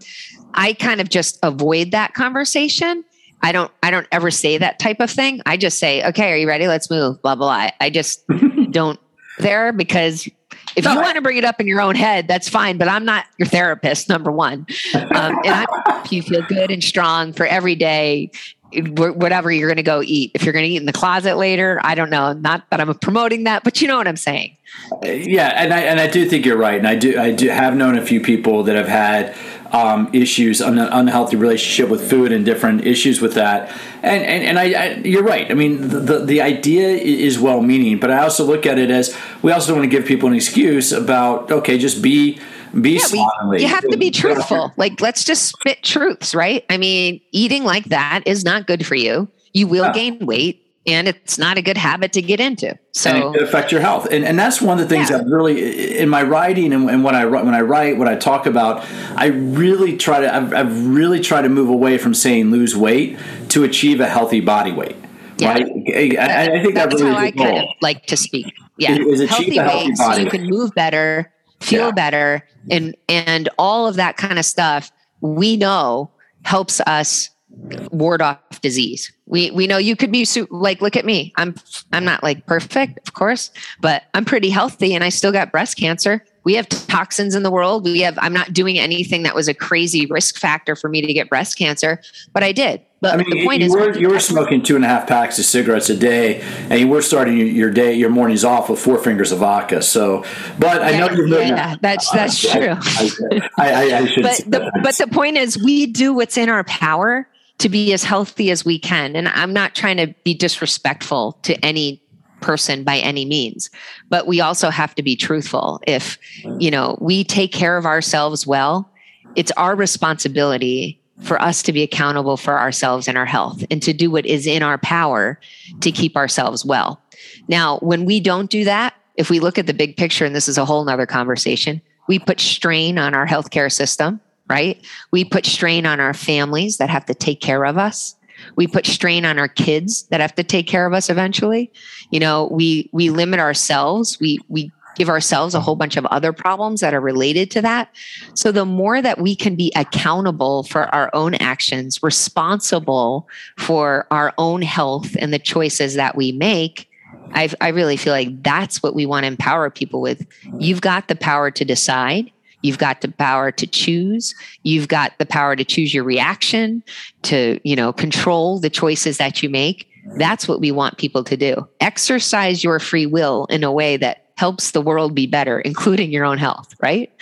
I kind of just avoid that conversation. I don't, I don't ever say that type of thing. I just say, okay, are you ready? Let's move, blah, blah, blah. I just don't there because if you want to bring it up in your own head, that's fine. But I'm not your therapist, number one. Um, and I hope you feel good and strong for every day, whatever you're going to go eat. If you're going to eat in the closet later, I don't know. Not that I'm promoting that, but you know what I'm saying. Yeah, and I and I do think you're right, and I do I do have known a few people that have had um, issues, an unhealthy relationship with food, and different issues with that. And and, and I, I you're right. I mean, the, the the idea is well meaning, but I also look at it as we also don't want to give people an excuse about okay, just be be Yeah, we, you have to be truthful. Like, let's just spit truths, right? I mean, eating like that is not good for you. You will Yeah. gain weight, and it's not a good habit to get into. and it So, could affect your health. And and that's one of the things Yeah. that really in my writing and, and when I write when I write what I talk about, I really try to I've, I've really tried to move away from saying lose weight to achieve a healthy body weight. Yeah. Right? I, I- think that that's really how I goal. kind of like to speak. Yeah, Is- is healthy healthy weight so you can move better, feel Yeah. better, and and all of that kind of stuff. We know helps us ward off disease. We we know you could be su- like look at me. I'm I'm not like perfect, of course, but I'm pretty healthy and I still got breast cancer. We have toxins in the world. We have I'm not doing anything that was a crazy risk factor for me to get breast cancer, but I did. But I mean, the point you is were you were smoking two and a half packs of cigarettes a day, and you were starting your, day, your mornings off with four fingers of vodka. So, but I know you're yeah, that's that's true. I, I, I should. but the, but the point is we do what's in our power to be as healthy as we can. And i'm not trying to be disrespectful to any person by any means but we also have to be truthful. If you know we take care of ourselves well it's our responsibility for us to be accountable for ourselves and our health and to do what is in our power to keep ourselves well. Now when we don't do that if we look at the big picture and this is a whole nother conversation we put strain on our healthcare system right? We put strain on our families that have to take care of us. We put strain on our kids that have to take care of us eventually. You know we we limit ourselves. We we give ourselves a whole bunch of other problems that are related to that. So the more that we can be accountable for our own actions responsible for our own health and the choices that we make I, I really feel like that's what we want to empower people with. You've got the power to decide. You've got the power to choose. You've got the power to choose your reaction, to, you know, control the choices that you make. That's what we want people to do. Exercise your free will in a way that helps the world be better, including your own health, right?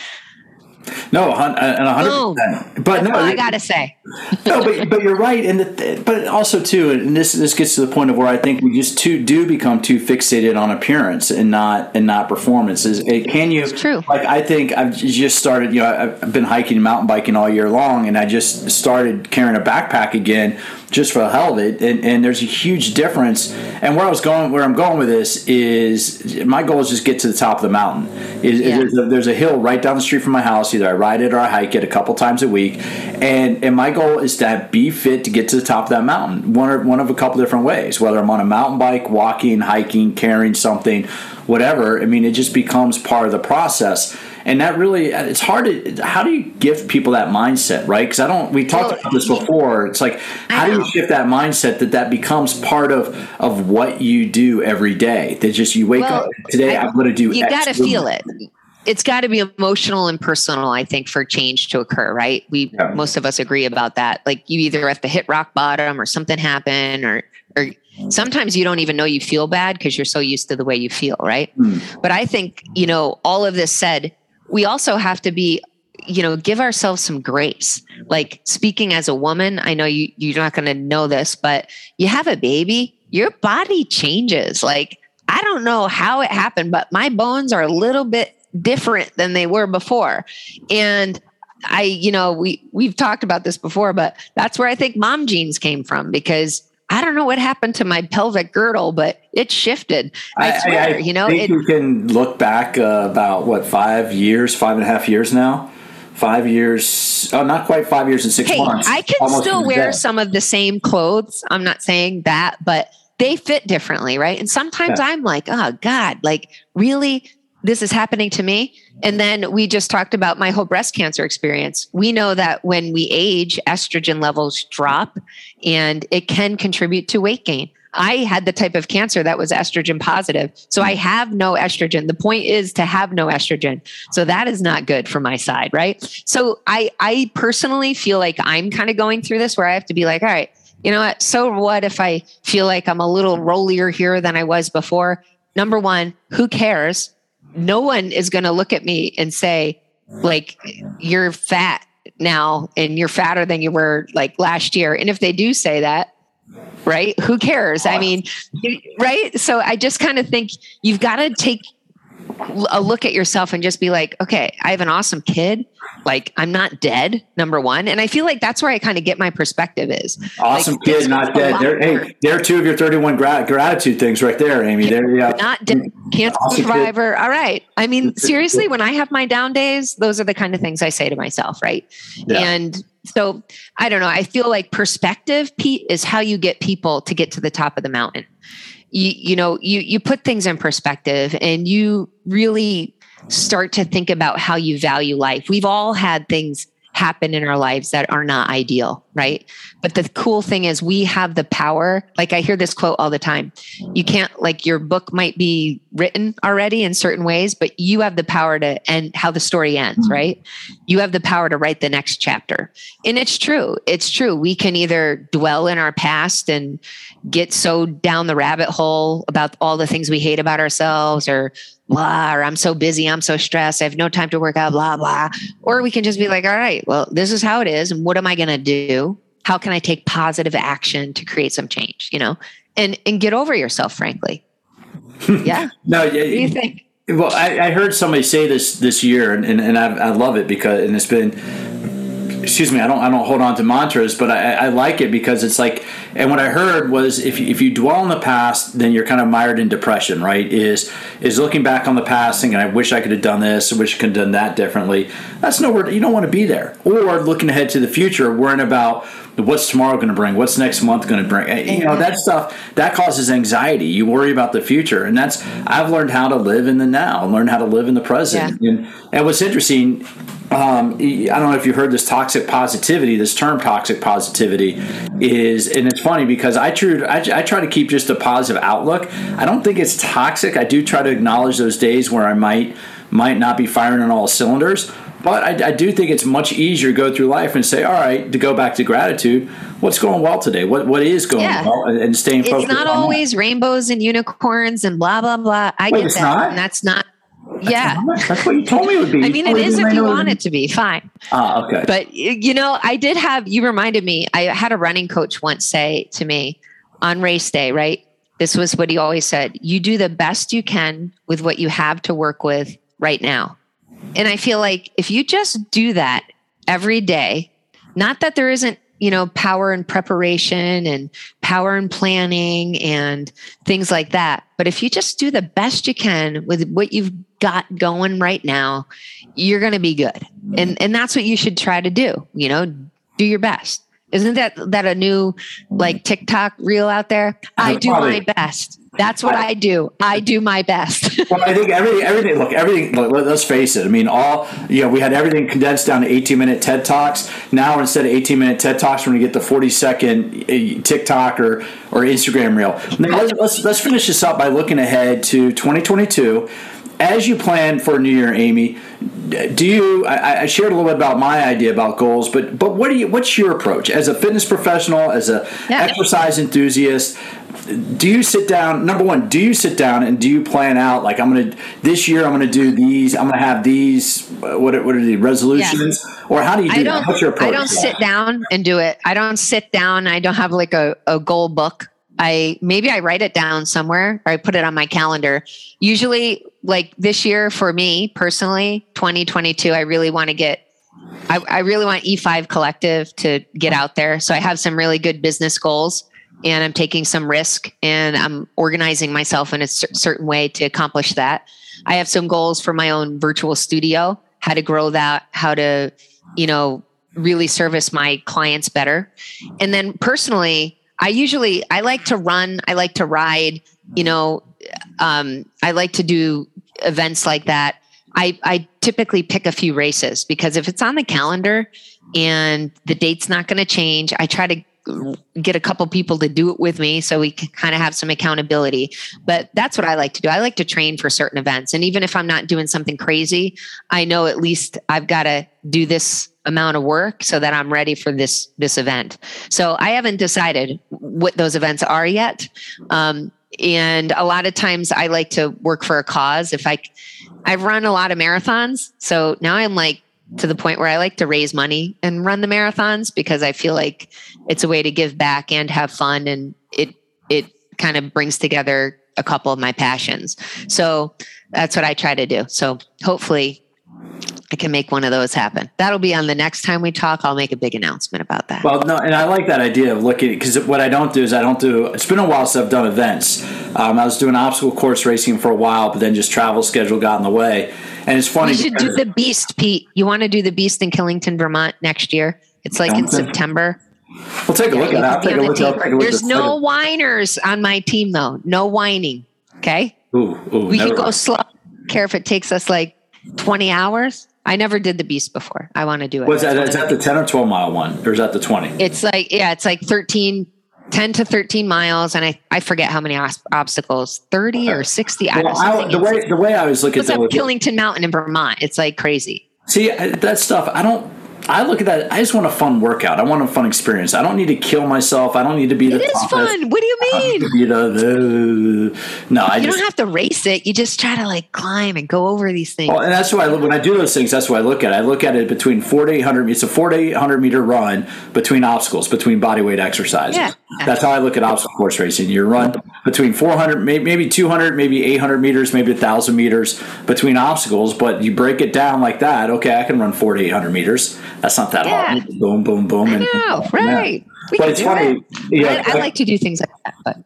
No, and a hundred oh, percent. But That's no, I gotta say. no, but but you're right, and the, but also too, and this this gets to the point of where I think we just too do become too fixated on appearance and not and not performances. It, can you? It's true. Like I think I've just started. You know, I've been hiking and mountain biking all year long, and I just started carrying a backpack again just for the hell of it. And, and there's a huge difference. And where I was going, where I'm going with this is my goal is just get to the top of the mountain. Is, Yeah. there's, a, there's a hill right down the street from my house. Either I ride it or I hike it a couple times a week. And and my goal is to be fit to get to the top of that mountain. One or one of a couple different ways. Whether I'm on a mountain bike, walking, hiking, carrying something, whatever. I mean, it just becomes part of the process. And that really, it's hard to. How do you give people that mindset, right? Because I don't. We talked Well, about this before. It's like, how do you shift that mindset that that becomes part of of what you do every day? That just you wake Well, up today. I- I'm going to do. you got to feel it it's got to be emotional and personal i think for change to occur right? We Yeah. most of us agree about that. Like you either have to hit rock bottom or something happen or or sometimes you don't even know you feel bad because you're so used to the way you feel right? Hmm. but i think you know all of this said we also have to be you know give ourselves some grace. Like speaking as a woman i know you you're not going to know this but you have a baby your body changes. Like i don't know how it happened but my bones are a little bit different than they were before and i you know we we've talked about this before but that's where i think mom jeans came from because i don't know what happened to my pelvic girdle but it shifted i, swear you know think it, you can look back uh, about what five years, five and a half years now. Five years, oh, not quite five years and six hey, months. I can still wear day. some of the same clothes. I'm not saying that, but they fit differently, right? And sometimes Yeah. I'm like, oh God, like really, this is happening to me. And then we just talked about my whole breast cancer experience. We know that when we age, estrogen levels drop and it can contribute to weight gain. I had the type of cancer that was estrogen positive. So I have no estrogen. The point is to have no estrogen. So that is not good for my side, right? So I I personally feel like I'm kind of going through this where I have to be like, all right, you know what? So what if I feel like I'm a little rollier here than I was before? Number one, who cares? No one is going to look at me and say, like, you're fat now and you're fatter than you were like last year. And if they do say that, right? Who cares? I mean, right? So I just kind of think you've got to take a look at yourself and just be like, okay, I have an awesome kid. Like I'm not dead, number one. And I feel like that's where I kind of get my perspective is. Awesome Like, kid, not dead. There, hey, there are two of your 31 gra- gratitude things right there, Aimee. There, yeah. Not dead, cancer mm-hmm. Awesome kid. survivor. All right. I mean, seriously, when I have my down days, those are the kind of things I say to myself, right? Yeah. And so I don't know. I feel like perspective, Pete, is how you get people to get to the top of the mountain. You, you know, you you put things in perspective and you really start to think about how you value life. We've all had things happen in our lives that are not ideal, right? But the cool thing is we have the power. Like I hear this quote all the time. You can't like your book might be written already in certain ways, but you have the power to end how the story ends, mm-hmm. right? You have the power to write the next chapter. And it's true. It's true. We can either dwell in our past and get so down the rabbit hole about all the things we hate about ourselves or blah, or I'm so busy, I'm so stressed, I have no time to work out, blah, blah. Or we can just be like, all right, well, this is how it is. And what am I going to do? How can I take positive action to create some change, you know, and, and get over yourself, frankly. Yeah. no, yeah. What do you think? Well, I, I heard somebody say this this year, and, and, and I, I love it because, and it's been excuse me, I don't I don't hold on to mantras, but I, I like it because it's like, and what I heard was if you, if you dwell in the past, then you're kind of mired in depression, right? Is is looking back on the past, thinking I wish I could have done this, I wish I could have done that differently. That's nowhere you don't want to be there. Or looking ahead to the future, worrying about what's tomorrow going to bring, what's next month going to bring. Eh, you know that stuff that causes anxiety. You worry about the future, and that's I've learned how to live in the now, learn how to live in the present. Yeah. And and what's interesting um, I don't know if you heard this toxic positivity. This term toxic positivity is, and it's funny because I try, I, I try to keep just a positive outlook. I don't think it's toxic. I do try to acknowledge those days where I might might not be firing on all cylinders. But I, I, do think it's much easier to go through life and say, all right, to go back to gratitude. What's going well today? What what is going Yeah. well? And, and staying focused. It's not on that. always rainbows and unicorns and blah blah blah. I Wait, get it's that, not? and that's not. yeah, That's what you told me it would be. I mean, it is if you want it to be. Fine. Ah, okay. But you know, I did have you reminded me. I had a running coach once say to me on race day, right? This was what he always said: "You do the best you can with what you have to work with right now." And I feel like if you just do that every day, not that there isn't, you know, power in preparation and power in planning and things like that, but if you just do the best you can with what you've got going right now, you're going to be good. And and that's what you should try to do, you know, do your best. Isn't that that a new like TikTok reel out there? I do Probably. my best. That's what I do. I do my best. Well, I think everything, everything. Look, everything. Look, let- let's face it. I mean, all you know, we had everything condensed down to 18 minute TED talks. Now, instead of 18 minute TED talks, we're going to get the 40 second uh, TikTok or or Instagram reel. Now, let's, let's let's finish this up by looking ahead to 2022. As you plan for New Year, Aimee, do you? I, I shared a little bit about my idea about goals, but but what do you? What's your approach as a fitness professional, as a Yeah. exercise enthusiast? Do you sit down number one do you sit down and do you plan out like i'm gonna this year i'm gonna do these i'm gonna have these what are, what are the resolutions or how do you do I that what's your approach I don't sit down and do it. I don't sit down. I don't have like a, a goal book. I maybe I write it down somewhere or I put it on my calendar. Usually, like this year for me personally, 2022, I really want to get. I, I really want E5 Collective to get out there. So I have some really good business goals and I'm taking some risk and I'm organizing myself in a cer- certain way to accomplish that. I have some goals for my own virtual studio, how to grow that, how to, you know, really service my clients better. And then personally, I usually I like to run, I like to ride, you know, um, I like to do events like that. I, I typically pick a few races because if it's on the calendar and the date's not going to change, I try to get a couple people to do it with me so we can kind of have some accountability. But that's what I like to do. I like to train for certain events. And even if I'm not doing something crazy, I know at least I've got to do this amount of work so that I'm ready for this this event. So I haven't decided what those events are yet. Um, and a lot of times I like to work for a cause. If I I've run a lot of marathons, so now I'm like to the point where I like to raise money and run the marathons because I feel like it's a way to give back and have fun and it it kind of brings together a couple of my passions. So that's what I try to do. So hopefully I can make one of those happen. That'll be on the next time we talk. I'll make a big announcement about that. Well, no, and I like that idea of looking because what I don't do is I don't do. It's been a while since I've done events. Um, I was doing obstacle course racing for a while, but then just travel schedule got in the way. And it's funny. You should do the Beast, Pete. You want to do the Beast in Killington, Vermont next year? It's like in September. We'll take a look You at that. I'll take a look. I'll take a look There's no it. whiners on my team, though. No whining. Okay. Ooh, ooh, We can go slow. Care if it takes us like 20 hours. I never did the Beast before. I want to do it. Was that, is that the 10 or 12 mile one? Or is that the 20? It's like, yeah, it's like 13, 10 to 13 miles. And I, I forget how many os- obstacles, 30 or uh, 60. I Well, don't I, the way the way I was looking at that, Killington Mountain in Vermont. It's like crazy. see that stuff. I don't. I look at that. I just want a fun workout. I want a fun experience. I don't need to kill myself. I don't need to be the. It is toughest. fun. What do you mean? need to be the, the- no, I You just. don't have to race it. You just try to like climb and go over these things. Well, and that's why I, when I do those things, that's why I look at it. I look at it between four to eight hundred. It's a four to eight hundred meter run between obstacles, between body weight exercises. Yeah. That's how I look at obstacle course racing. You run between 400, maybe 200, maybe 800 meters, maybe 1,000 meters between obstacles, but you break it down like that. Okay, I can run four to 800 meters. That's not that Yeah. hard. Boom, boom, boom. I and- know, right? We But it's funny. it. Yeah, I, I like to do things like that, but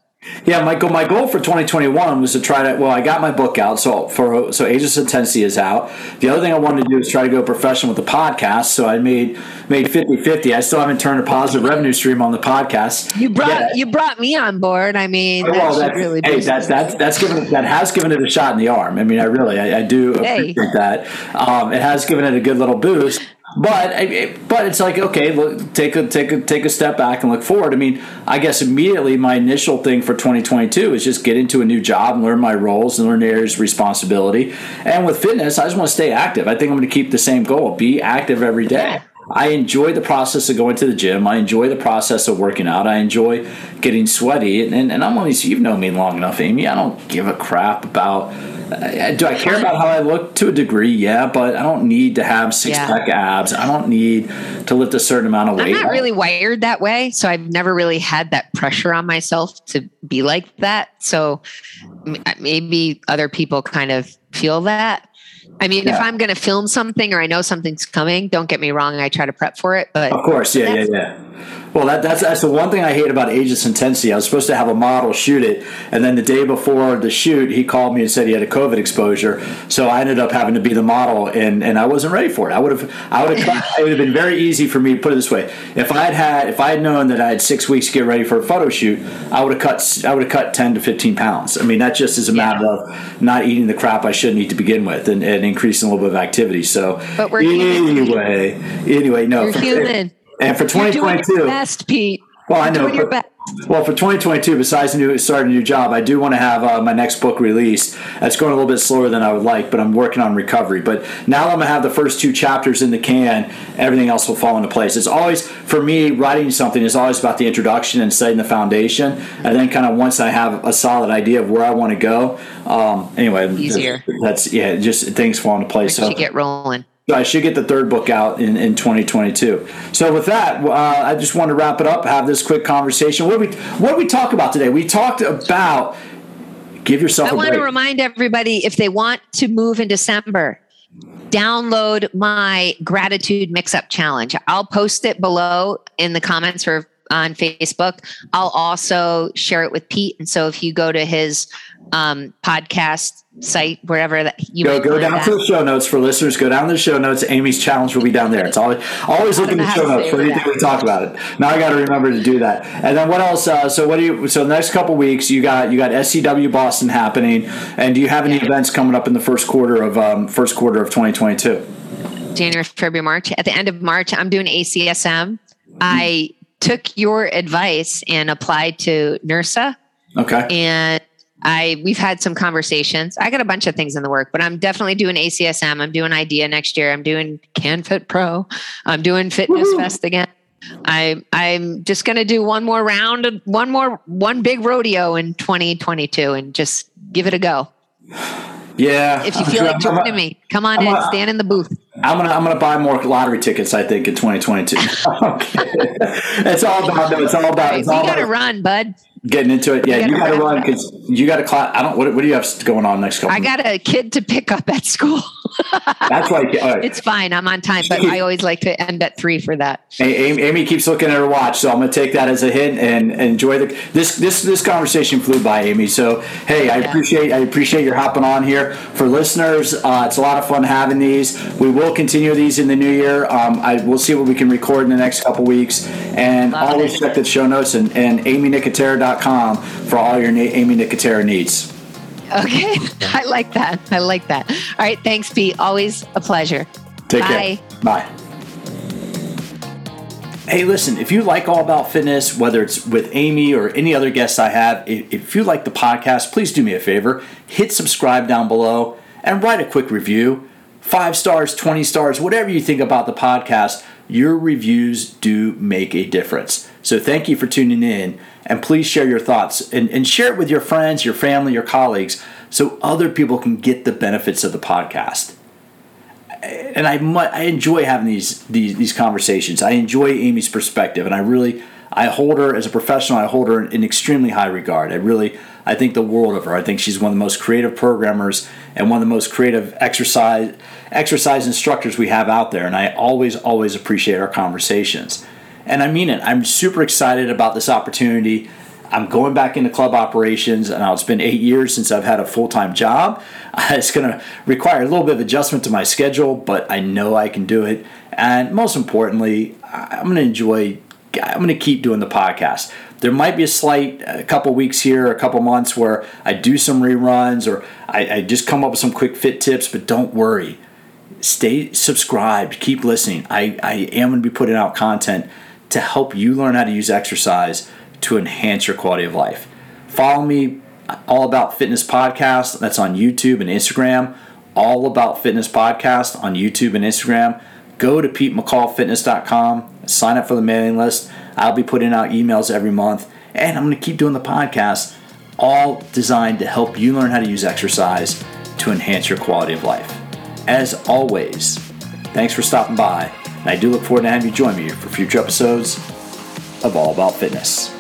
Yeah, Michael. my goal for 2021 was to try to. Well, I got my book out, so for so Ageless Intensity is out. The other thing I wanted to do is try to go professional with the podcast. So I made made 50-50. I still haven't turned a positive revenue stream on the podcast. you brought Yeah. you brought me on board. I mean, that Well, that's, really hey, that's that's that's given that has given it a shot in the arm. I mean, I really I, I do Hey. appreciate that. Um, it has given it a good little boost. But but it's like okay, look, take a take a take a step back and look forward. I mean, I guess immediately my initial thing for 2022 is just get into a new job and learn my roles and learn areas of responsibility. And with fitness, I just want to stay active. I think I'm going to keep the same goal: be active every day. I enjoy the process of going to the gym. I enjoy the process of working out. I enjoy getting sweaty. And, and, and I'm only, you've known me long enough, Aimee. I don't give a crap about, do I care about how I look to a degree? Yeah, but I don't need to have six Yeah. pack abs. I don't need to lift a certain amount of weight. I'm not really wired that way, so I've never really had that pressure on myself to be like that. So uh, maybe other people kind of feel that. I mean, if I'm going to film something or I know something's coming, don't get me wrong, I try to prep for it. But Of course, yeah, yeah, yeah. Well, that, that's that's the one thing I hate about Ageless Intensity. I was supposed to have a model shoot it, and then the day before the shoot, he called me and said he had a COVID exposure. So I ended up having to be the model, and, and I wasn't ready for it. I would have I would have it would have been very easy for me to put it this way. If I had had if I had known that I had six weeks to get ready for a photo shoot, I would have cut I would have cut ten to fifteen pounds. I mean, that just is a matter of not eating the crap I shouldn't eat to begin with, and, and increasing a little bit of activity. So But we're human. anyway, anyway, no, You're human. And for you're doing 2022, your best, Pete. well, I You're know. doing your but- best. well, for 2022, besides new, starting a new job, I do want to have uh, my next book released. It's going a little bit slower than I would like, but I'm working on recovery. But now I'm going to have the first two chapters in the can, everything else will fall into place. It's always, for me, writing something is always about the introduction and setting the foundation. And then, kind of, once I have a solid idea of where I want to go, um, anyway, Easier. That's, yeah, just things fall into place. Once So, you get rolling. I should get the third book out in, in 2022. So with that, uh, I just want to wrap it up. Have this quick conversation. What did we what did we talk about today? We talked about give yourself I want break. to remind everybody if they want to move in December, download my gratitude mix up challenge. I'll post it below in the comments or on Facebook. I'll also share it with Pete. And so if you go to his um, podcast site, wherever that you Go go down to the show notes for listeners. Go down to the show notes. Aimee's challenge will be down there. It's always always look in the show notes for anything we talk about it. Now I got to remember to do that. And then what else? Uh, so what do you? So the next couple weeks you got you got SCW Boston happening, and do you have any events coming up in the first quarter of um, first quarter of 2022? January, February, March. At the end of March, I'm doing ACSM. I took your advice and applied to NERSA. Okay. and I we've had some conversations. I got a bunch of things in the work, but I'm definitely doing ACSM. I'm doing IDEA next year. I'm doing CanFit Pro. I'm doing Fitness Fest again. I I'm just gonna do one more round, one more one big rodeo in 2022, and just give it a go. Yeah. If you I'm feel like I'm- joining me, come on I'm in, a- stand in the booth. I'm gonna I'm gonna buy more lottery tickets. I think in 2022. Okay. it's all about no, it's all about We it's all gotta about run, bud. Getting into it. Yeah, you gotta got to run because you got to class. I don't. What, what do you have going on next couple? I got a kid to pick up at school. That's why. Right. it's fine. I'm on time, but I always like to end at three for that. Aimee, Aimee keeps looking at her watch, so I'm going to take that as a hint and, and enjoy the this this this conversation flew by, Aimee. So hey, I Yeah. appreciate I appreciate your hopping on here for listeners. Uh, it's a lot of fun having these. We will continue these in the new year. Um, I we'll see what we can record in the next couple weeks, and Love always it. check the show notes and, and aimeenicotera.com for all your Aimee Nicotera needs. Okay. I like that. I like that. All right. Thanks, Pete. Always a pleasure. Take Bye. care. Bye. Hey, listen, if you like All About Fitness, whether it's with Aimee or any other guests I have, if if you like the podcast, please do me a favor. Hit subscribe down below and write a quick review. Five stars, 20 stars, whatever you think about the podcast, your reviews do make a difference. So thank you for tuning in and please share your thoughts and, and share it with your friends, your family, your colleagues so other people can get the benefits of the podcast and I I enjoy having these these these conversations. I enjoy Aimee's perspective, and I really I hold her as a professional. I hold her in extremely high regard. I really, I think the world of her. I think she's one of the most creative programmers and one of the most creative exercise exercise instructors we have out there. And I always, always appreciate our conversations. And I mean it. I'm super excited about this opportunity. I'm going back into club operations, and it's been eight years since I've had a full time job. It's going to require a little bit of adjustment to my schedule, but I know I can do it. And most importantly, I'm going to enjoy. I'm going to keep doing the podcast. There might be a slight a couple weeks here, a couple months where I do some reruns or I, I just come up with some quick fit tips, but don't worry. Stay subscribed. Keep listening. I, I am going to be putting out content to help you learn how to use exercise to enhance your quality of life. Follow me, All About Fitness Podcast. That's on YouTube and Instagram. All About Fitness Podcast on YouTube and Instagram. Go to PeteMcCallFitness.com, sign up for the mailing list. I'll be putting out emails every month, and I'm going to keep doing the podcast, all designed to help you learn how to use exercise to enhance your quality of life. As always, thanks for stopping by, and I do look forward to having you join me for future episodes of All About Fitness.